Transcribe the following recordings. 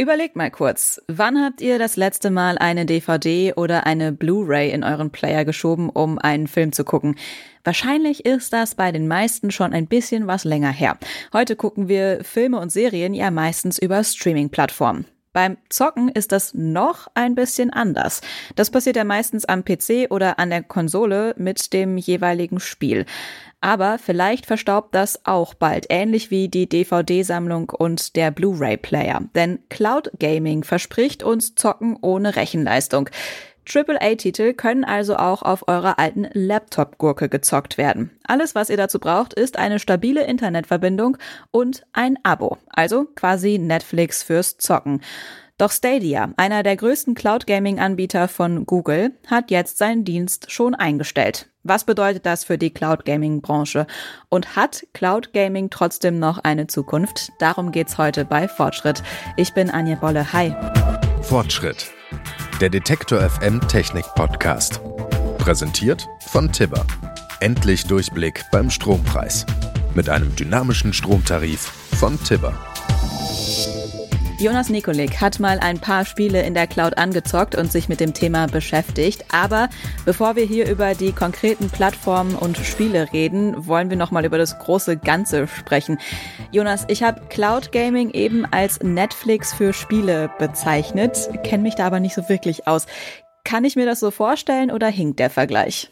Überlegt mal kurz, wann habt ihr das letzte Mal eine DVD oder eine Blu-ray in euren Player geschoben, um einen Film zu gucken? Wahrscheinlich ist das bei den meisten schon ein bisschen was länger her. Heute gucken wir Filme und Serien ja meistens über Streaming-Plattformen. Beim Zocken ist das noch ein bisschen anders. Das passiert ja meistens am PC oder an der Konsole mit dem jeweiligen Spiel. Aber vielleicht verstaubt das auch bald, ähnlich wie die DVD-Sammlung und der Blu-ray-Player. Denn Cloud Gaming verspricht uns Zocken ohne Rechenleistung. AAA-Titel können also auch auf eurer alten Laptop-Gurke gezockt werden. Alles, was ihr dazu braucht, ist eine stabile Internetverbindung und ein Abo. Also quasi Netflix fürs Zocken. Doch Stadia, einer der größten Cloud Gaming Anbieter von Google, hat jetzt seinen Dienst schon eingestellt. Was bedeutet das für die Cloud Gaming Branche? Und hat Cloud Gaming trotzdem noch eine Zukunft? Darum geht's heute bei Fortschritt. Ich bin Anja Bolle. Hi. Fortschritt. Der Detektor FM Technik Podcast. Präsentiert von Tibber. Endlich Durchblick beim Strompreis. Mit einem dynamischen Stromtarif von Tibber. Jonas Nikolik hat mal ein paar Spiele in der Cloud angezockt und sich mit dem Thema beschäftigt. Aber bevor wir hier über die konkreten Plattformen und Spiele reden, wollen wir nochmal über das große Ganze sprechen. Jonas, ich habe Cloud Gaming eben als Netflix für Spiele bezeichnet, kenne mich da aber nicht so wirklich aus. Kann ich mir das so vorstellen oder hinkt der Vergleich?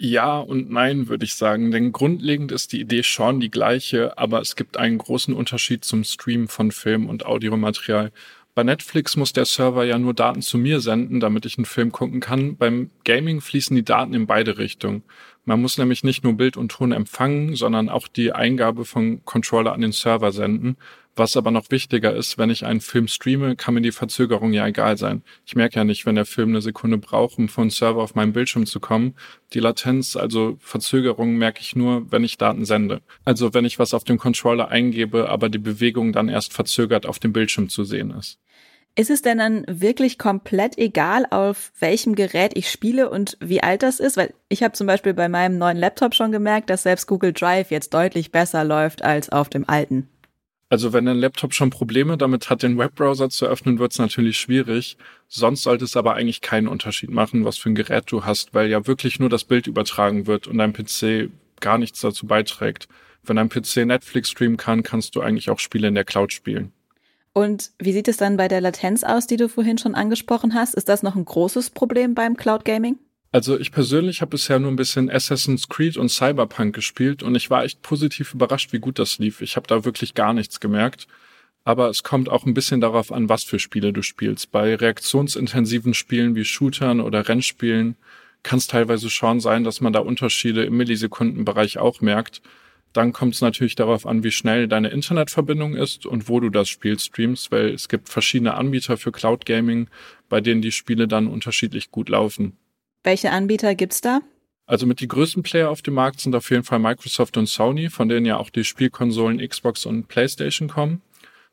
Ja und nein, würde ich sagen. Denn grundlegend ist die Idee schon die gleiche, aber es gibt einen großen Unterschied zum Stream von Film und Audiomaterial. Bei Netflix muss der Server ja nur Daten zu mir senden, damit ich einen Film gucken kann. Beim Gaming fließen die Daten in beide Richtungen. Man muss nämlich nicht nur Bild und Ton empfangen, sondern auch die Eingabe von Controller an den Server senden. Was aber noch wichtiger ist, wenn ich einen Film streame, kann mir die Verzögerung ja egal sein. Ich merke ja nicht, wenn der Film eine Sekunde braucht, um von Server auf meinen Bildschirm zu kommen. Die Latenz, also Verzögerung, merke ich nur, wenn ich Daten sende. Also wenn ich was auf dem Controller eingebe, aber die Bewegung dann erst verzögert auf dem Bildschirm zu sehen ist. Ist es denn dann wirklich komplett egal, auf welchem Gerät ich spiele und wie alt das ist? Weil ich habe zum Beispiel bei meinem neuen Laptop schon gemerkt, dass selbst Google Drive jetzt deutlich besser läuft als auf dem alten. Also wenn dein Laptop schon Probleme damit hat, den Webbrowser zu öffnen, wird es natürlich schwierig. Sonst sollte es aber eigentlich keinen Unterschied machen, was für ein Gerät du hast, weil ja wirklich nur das Bild übertragen wird und dein PC gar nichts dazu beiträgt. Wenn dein PC Netflix streamen kann, kannst du eigentlich auch Spiele in der Cloud spielen. Und wie sieht es dann bei der Latenz aus, die du vorhin schon angesprochen hast? Ist das noch ein großes Problem beim Cloud Gaming? Also ich persönlich habe bisher nur ein bisschen Assassin's Creed und Cyberpunk gespielt und ich war echt positiv überrascht, wie gut das lief. Ich habe da wirklich gar nichts gemerkt. Aber es kommt auch ein bisschen darauf an, was für Spiele du spielst. Bei reaktionsintensiven Spielen wie Shootern oder Rennspielen kann es teilweise schon sein, dass man da Unterschiede im Millisekundenbereich auch merkt. Dann kommt es natürlich darauf an, wie schnell deine Internetverbindung ist und wo du das Spiel streamst, weil es gibt verschiedene Anbieter für Cloud Gaming, bei denen die Spiele dann unterschiedlich gut laufen. Welche Anbieter gibt's da? Also mit die größten Player auf dem Markt sind auf jeden Fall Microsoft und Sony, von denen ja auch die Spielkonsolen Xbox und PlayStation kommen.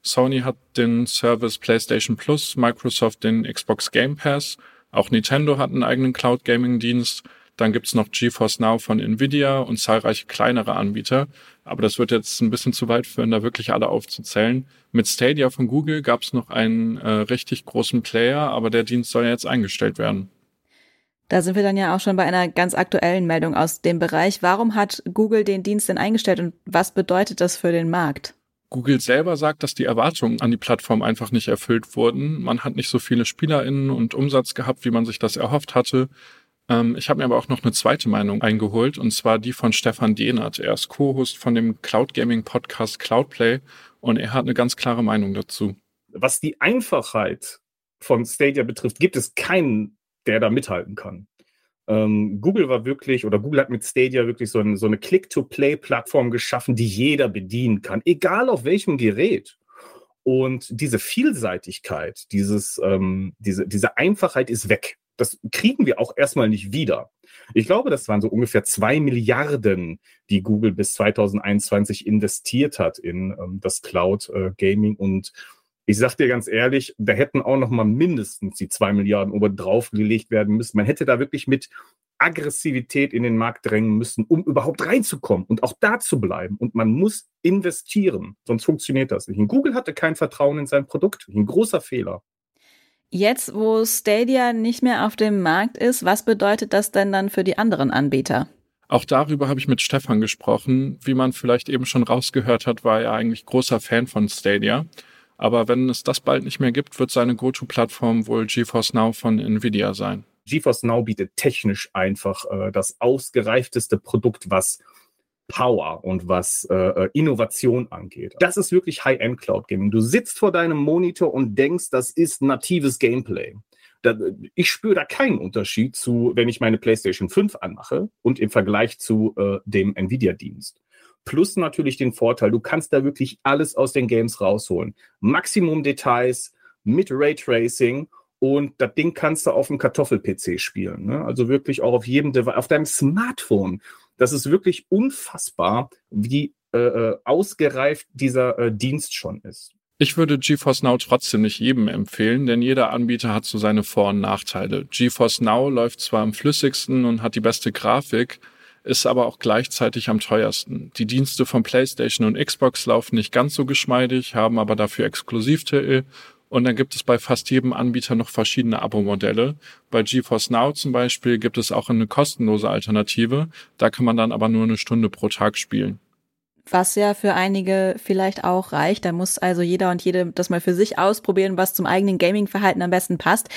Sony hat den Service PlayStation Plus, Microsoft den Xbox Game Pass, auch Nintendo hat einen eigenen Cloud Gaming Dienst. Dann gibt's noch GeForce Now von Nvidia und zahlreiche kleinere Anbieter. Aber das wird jetzt ein bisschen zu weit führen, da wirklich alle aufzuzählen. Mit Stadia von Google gab's noch einen äh, richtig großen Player, aber der Dienst soll ja jetzt eingestellt werden. Da sind wir dann ja auch schon bei einer ganz aktuellen Meldung aus dem Bereich. Warum hat Google den Dienst denn eingestellt und was bedeutet das für den Markt? Google selber sagt, dass die Erwartungen an die Plattform einfach nicht erfüllt wurden. Man hat nicht so viele SpielerInnen und Umsatz gehabt, wie man sich das erhofft hatte. Ähm, ich habe mir aber auch noch eine zweite Meinung eingeholt, und zwar die von Stefan Dehnert. Er ist Co-Host von dem Cloud Gaming Podcast Cloudplay und er hat eine ganz klare Meinung dazu. Was die Einfachheit von Stadia betrifft, gibt es keinen der da mithalten kann. Ähm, Google war wirklich, oder Google hat mit Stadia wirklich so, ein, so eine Click-to-Play-Plattform geschaffen, die jeder bedienen kann, egal auf welchem Gerät. Und diese Vielseitigkeit, dieses, ähm, diese, diese Einfachheit ist weg. Das kriegen wir auch erstmal nicht wieder. Ich glaube, das waren so ungefähr zwei Milliarden, die Google bis 2021 investiert hat in ähm, das Cloud äh, Gaming und ich sag dir ganz ehrlich, da hätten auch noch mal mindestens die zwei Milliarden oben drauf gelegt werden müssen. Man hätte da wirklich mit Aggressivität in den Markt drängen müssen, um überhaupt reinzukommen und auch da zu bleiben. Und man muss investieren, sonst funktioniert das nicht. Und Google hatte kein Vertrauen in sein Produkt. Ein großer Fehler. Jetzt, wo Stadia nicht mehr auf dem Markt ist, was bedeutet das denn dann für die anderen Anbieter? Auch darüber habe ich mit Stefan gesprochen. Wie man vielleicht eben schon rausgehört hat, war er eigentlich großer Fan von Stadia. Aber wenn es das bald nicht mehr gibt, wird seine Go-To-Plattform wohl GeForce Now von Nvidia sein. GeForce Now bietet technisch einfach äh, das ausgereifteste Produkt, was Power und was äh, äh, Innovation angeht. Das ist wirklich High-End Cloud Gaming. Du sitzt vor deinem Monitor und denkst, das ist natives Gameplay. Da, ich spüre da keinen Unterschied zu, wenn ich meine PlayStation 5 anmache und im Vergleich zu äh, dem Nvidia-Dienst. Plus natürlich den Vorteil, du kannst da wirklich alles aus den Games rausholen. Maximum Details mit Raytracing und das Ding kannst du auf dem Kartoffel-PC spielen. Ne? Also wirklich auch auf jedem Device, auf deinem Smartphone. Das ist wirklich unfassbar, wie äh, äh, ausgereift dieser äh, Dienst schon ist. Ich würde GeForce Now trotzdem nicht jedem empfehlen, denn jeder Anbieter hat so seine Vor- und Nachteile. GeForce Now läuft zwar am flüssigsten und hat die beste Grafik, ist aber auch gleichzeitig am teuersten. Die Dienste von PlayStation und Xbox laufen nicht ganz so geschmeidig, haben aber dafür Exklusivtitel und dann gibt es bei fast jedem Anbieter noch verschiedene Abo-Modelle. Bei GeForce Now zum Beispiel gibt es auch eine kostenlose Alternative. Da kann man dann aber nur eine Stunde pro Tag spielen. Was ja für einige vielleicht auch reicht. Da muss also jeder und jede das mal für sich ausprobieren, was zum eigenen Gaming-Verhalten am besten passt.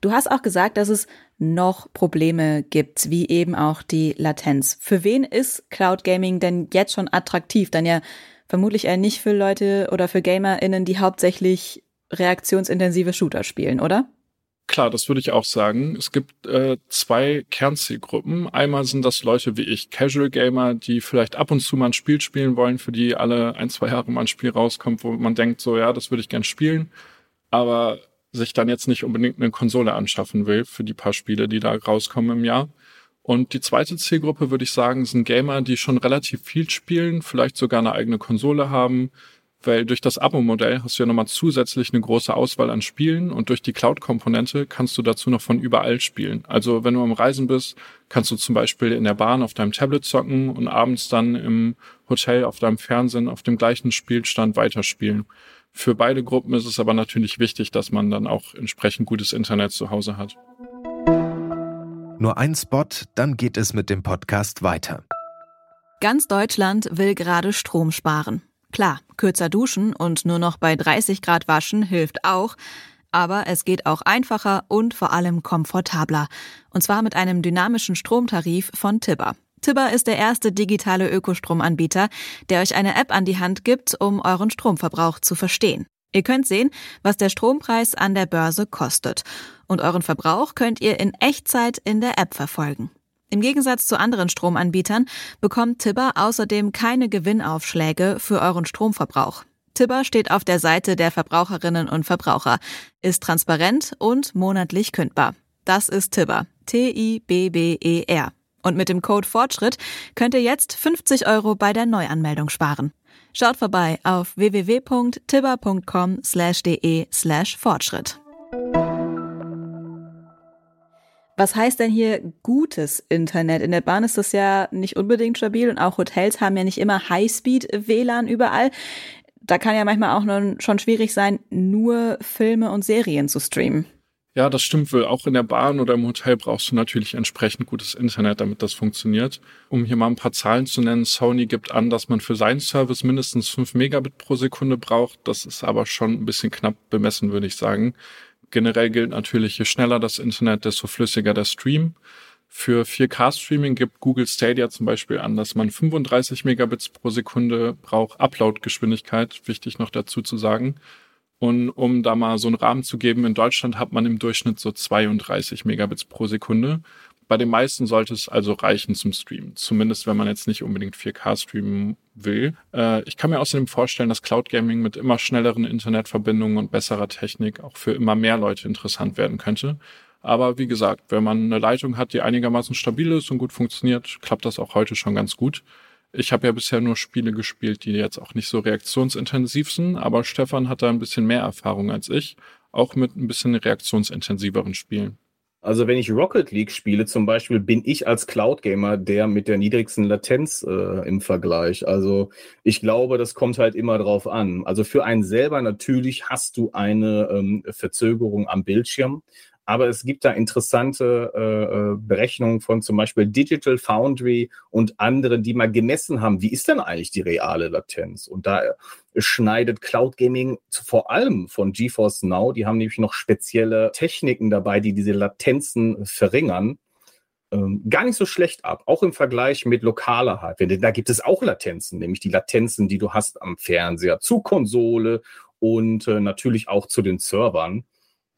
Du hast auch gesagt, dass es noch Probleme gibt, wie eben auch die Latenz. Für wen ist Cloud Gaming denn jetzt schon attraktiv? Dann ja vermutlich eher nicht für Leute oder für GamerInnen, die hauptsächlich reaktionsintensive Shooter spielen, oder? Klar, das würde ich auch sagen. Es gibt äh, zwei Kernzielgruppen. Einmal sind das Leute wie ich, Casual Gamer, die vielleicht ab und zu mal ein Spiel spielen wollen, für die alle ein, zwei Jahre mal ein Spiel rauskommt, wo man denkt, so ja, das würde ich gern spielen, aber sich dann jetzt nicht unbedingt eine Konsole anschaffen will für die paar Spiele, die da rauskommen im Jahr. Und die zweite Zielgruppe, würde ich sagen, sind Gamer, die schon relativ viel spielen, vielleicht sogar eine eigene Konsole haben, weil durch das Abo-Modell hast du ja nochmal zusätzlich eine große Auswahl an Spielen und durch die Cloud-Komponente kannst du dazu noch von überall spielen. Also wenn du am Reisen bist, kannst du zum Beispiel in der Bahn auf deinem Tablet zocken und abends dann im Hotel auf deinem Fernsehen auf dem gleichen Spielstand weiterspielen. Für beide Gruppen ist es aber natürlich wichtig, dass man dann auch entsprechend gutes Internet zu Hause hat. Nur ein Spot, dann geht es mit dem Podcast weiter. Ganz Deutschland will gerade Strom sparen. Klar, kürzer duschen und nur noch bei 30 Grad waschen hilft auch, aber es geht auch einfacher und vor allem komfortabler. Und zwar mit einem dynamischen Stromtarif von Tibber. Tibber ist der erste digitale Ökostromanbieter, der euch eine App an die Hand gibt, um euren Stromverbrauch zu verstehen. Ihr könnt sehen, was der Strompreis an der Börse kostet. Und euren Verbrauch könnt ihr in Echtzeit in der App verfolgen. Im Gegensatz zu anderen Stromanbietern bekommt Tibber außerdem keine Gewinnaufschläge für euren Stromverbrauch. Tibber steht auf der Seite der Verbraucherinnen und Verbraucher, ist transparent und monatlich kündbar. Das ist Tibber. T-I-B-B-E-R. Und mit dem Code Fortschritt könnt ihr jetzt 50 Euro bei der Neuanmeldung sparen. Schaut vorbei auf www.tibber.com Was heißt denn hier gutes Internet? In der Bahn ist das ja nicht unbedingt stabil und auch Hotels haben ja nicht immer Highspeed-WLAN überall. Da kann ja manchmal auch schon schwierig sein, nur Filme und Serien zu streamen. Ja, das stimmt wohl. Auch in der Bahn oder im Hotel brauchst du natürlich entsprechend gutes Internet, damit das funktioniert. Um hier mal ein paar Zahlen zu nennen, Sony gibt an, dass man für seinen Service mindestens 5 Megabit pro Sekunde braucht. Das ist aber schon ein bisschen knapp bemessen, würde ich sagen. Generell gilt natürlich, je schneller das Internet, desto flüssiger der Stream. Für 4K-Streaming gibt Google Stadia zum Beispiel an, dass man 35 Megabits pro Sekunde braucht, Upload-Geschwindigkeit, wichtig noch dazu zu sagen. Und um da mal so einen Rahmen zu geben, in Deutschland hat man im Durchschnitt so 32 Megabits pro Sekunde. Bei den meisten sollte es also reichen zum Streamen. Zumindest wenn man jetzt nicht unbedingt 4K streamen will. Äh, ich kann mir außerdem vorstellen, dass Cloud Gaming mit immer schnelleren Internetverbindungen und besserer Technik auch für immer mehr Leute interessant werden könnte. Aber wie gesagt, wenn man eine Leitung hat, die einigermaßen stabil ist und gut funktioniert, klappt das auch heute schon ganz gut. Ich habe ja bisher nur Spiele gespielt, die jetzt auch nicht so reaktionsintensiv sind, aber Stefan hat da ein bisschen mehr Erfahrung als ich, auch mit ein bisschen reaktionsintensiveren Spielen. Also wenn ich Rocket League spiele zum Beispiel, bin ich als Cloud-Gamer der mit der niedrigsten Latenz äh, im Vergleich. Also ich glaube, das kommt halt immer drauf an. Also für einen selber natürlich hast du eine ähm, Verzögerung am Bildschirm, aber es gibt da interessante äh, äh, Berechnungen von zum Beispiel Digital Foundry und anderen, die mal gemessen haben, wie ist denn eigentlich die reale Latenz? Und da schneidet Cloud Gaming vor allem von GeForce Now, die haben nämlich noch spezielle Techniken dabei, die diese Latenzen verringern ähm, gar nicht so schlecht ab, auch im Vergleich mit lokaler Hardware. Denn da gibt es auch Latenzen, nämlich die Latenzen, die du hast am Fernseher zu Konsole und äh, natürlich auch zu den Servern.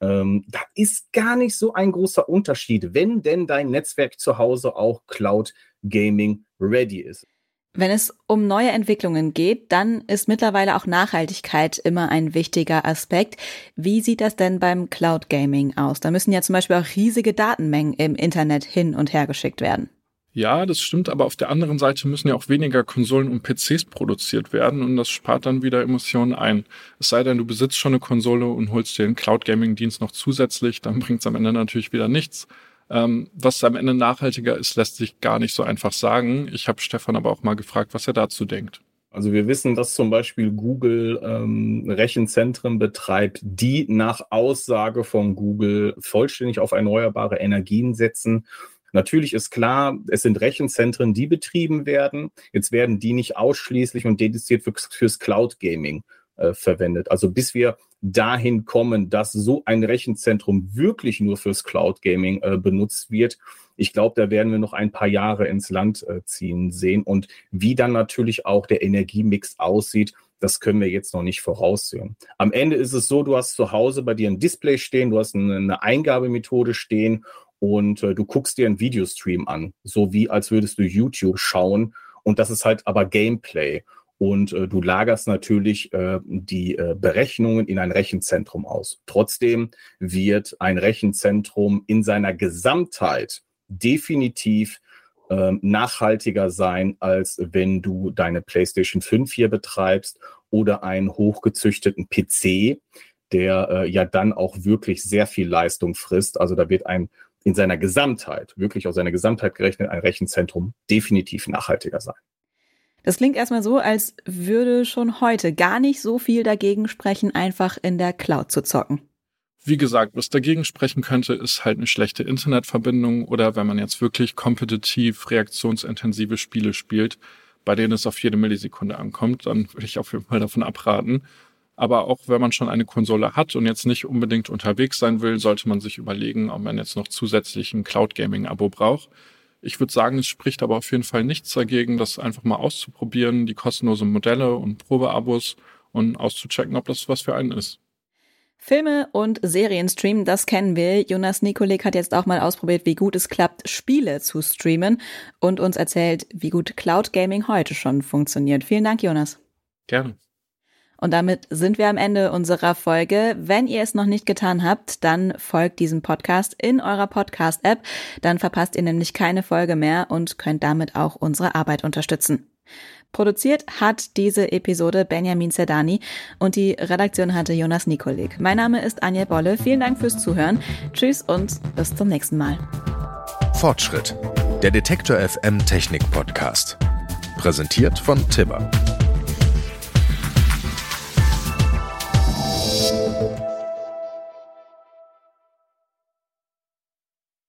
Ähm, da ist gar nicht so ein großer Unterschied, wenn denn dein Netzwerk zu Hause auch Cloud Gaming ready ist. Wenn es um neue Entwicklungen geht, dann ist mittlerweile auch Nachhaltigkeit immer ein wichtiger Aspekt. Wie sieht das denn beim Cloud Gaming aus? Da müssen ja zum Beispiel auch riesige Datenmengen im Internet hin und her geschickt werden. Ja, das stimmt, aber auf der anderen Seite müssen ja auch weniger Konsolen und PCs produziert werden und das spart dann wieder Emissionen ein. Es sei denn, du besitzt schon eine Konsole und holst dir einen Cloud Gaming Dienst noch zusätzlich, dann bringt es am Ende natürlich wieder nichts. Ähm, was am Ende nachhaltiger ist, lässt sich gar nicht so einfach sagen. Ich habe Stefan aber auch mal gefragt, was er dazu denkt. Also wir wissen, dass zum Beispiel Google ähm, Rechenzentren betreibt, die nach Aussage von Google vollständig auf erneuerbare Energien setzen Natürlich ist klar, es sind Rechenzentren, die betrieben werden. Jetzt werden die nicht ausschließlich und dediziert für, fürs Cloud Gaming äh, verwendet. Also bis wir dahin kommen, dass so ein Rechenzentrum wirklich nur fürs Cloud Gaming äh, benutzt wird. Ich glaube, da werden wir noch ein paar Jahre ins Land äh, ziehen sehen und wie dann natürlich auch der Energiemix aussieht, das können wir jetzt noch nicht voraussehen. Am Ende ist es so, du hast zu Hause bei dir ein Display stehen, du hast eine, eine Eingabemethode stehen und äh, du guckst dir einen Videostream an, so wie als würdest du YouTube schauen und das ist halt aber Gameplay und äh, du lagerst natürlich äh, die äh, Berechnungen in ein Rechenzentrum aus. Trotzdem wird ein Rechenzentrum in seiner Gesamtheit definitiv ähm, nachhaltiger sein, als wenn du deine PlayStation 5 hier betreibst oder einen hochgezüchteten PC, der äh, ja dann auch wirklich sehr viel Leistung frisst. Also da wird ein in seiner Gesamtheit, wirklich aus seiner Gesamtheit gerechnet, ein Rechenzentrum definitiv nachhaltiger sein. Das klingt erstmal so, als würde schon heute gar nicht so viel dagegen sprechen, einfach in der Cloud zu zocken. Wie gesagt, was dagegen sprechen könnte, ist halt eine schlechte Internetverbindung oder wenn man jetzt wirklich kompetitiv reaktionsintensive Spiele spielt, bei denen es auf jede Millisekunde ankommt, dann würde ich auf jeden Fall davon abraten. Aber auch wenn man schon eine Konsole hat und jetzt nicht unbedingt unterwegs sein will, sollte man sich überlegen, ob man jetzt noch zusätzlich ein Cloud Gaming Abo braucht. Ich würde sagen, es spricht aber auf jeden Fall nichts dagegen, das einfach mal auszuprobieren, die kostenlosen Modelle und Probeabos und auszuchecken, ob das was für einen ist. Filme und Serien streamen, das kennen wir. Jonas Nikolik hat jetzt auch mal ausprobiert, wie gut es klappt, Spiele zu streamen und uns erzählt, wie gut Cloud Gaming heute schon funktioniert. Vielen Dank, Jonas. Gerne. Und damit sind wir am Ende unserer Folge. Wenn ihr es noch nicht getan habt, dann folgt diesem Podcast in eurer Podcast-App. Dann verpasst ihr nämlich keine Folge mehr und könnt damit auch unsere Arbeit unterstützen. Produziert hat diese Episode Benjamin Zerdani und die Redaktion hatte Jonas Nikolik. Mein Name ist Anja Bolle. Vielen Dank fürs Zuhören. Tschüss und bis zum nächsten Mal. Fortschritt. Der Detektor FM Technik Podcast. Präsentiert von Tibber.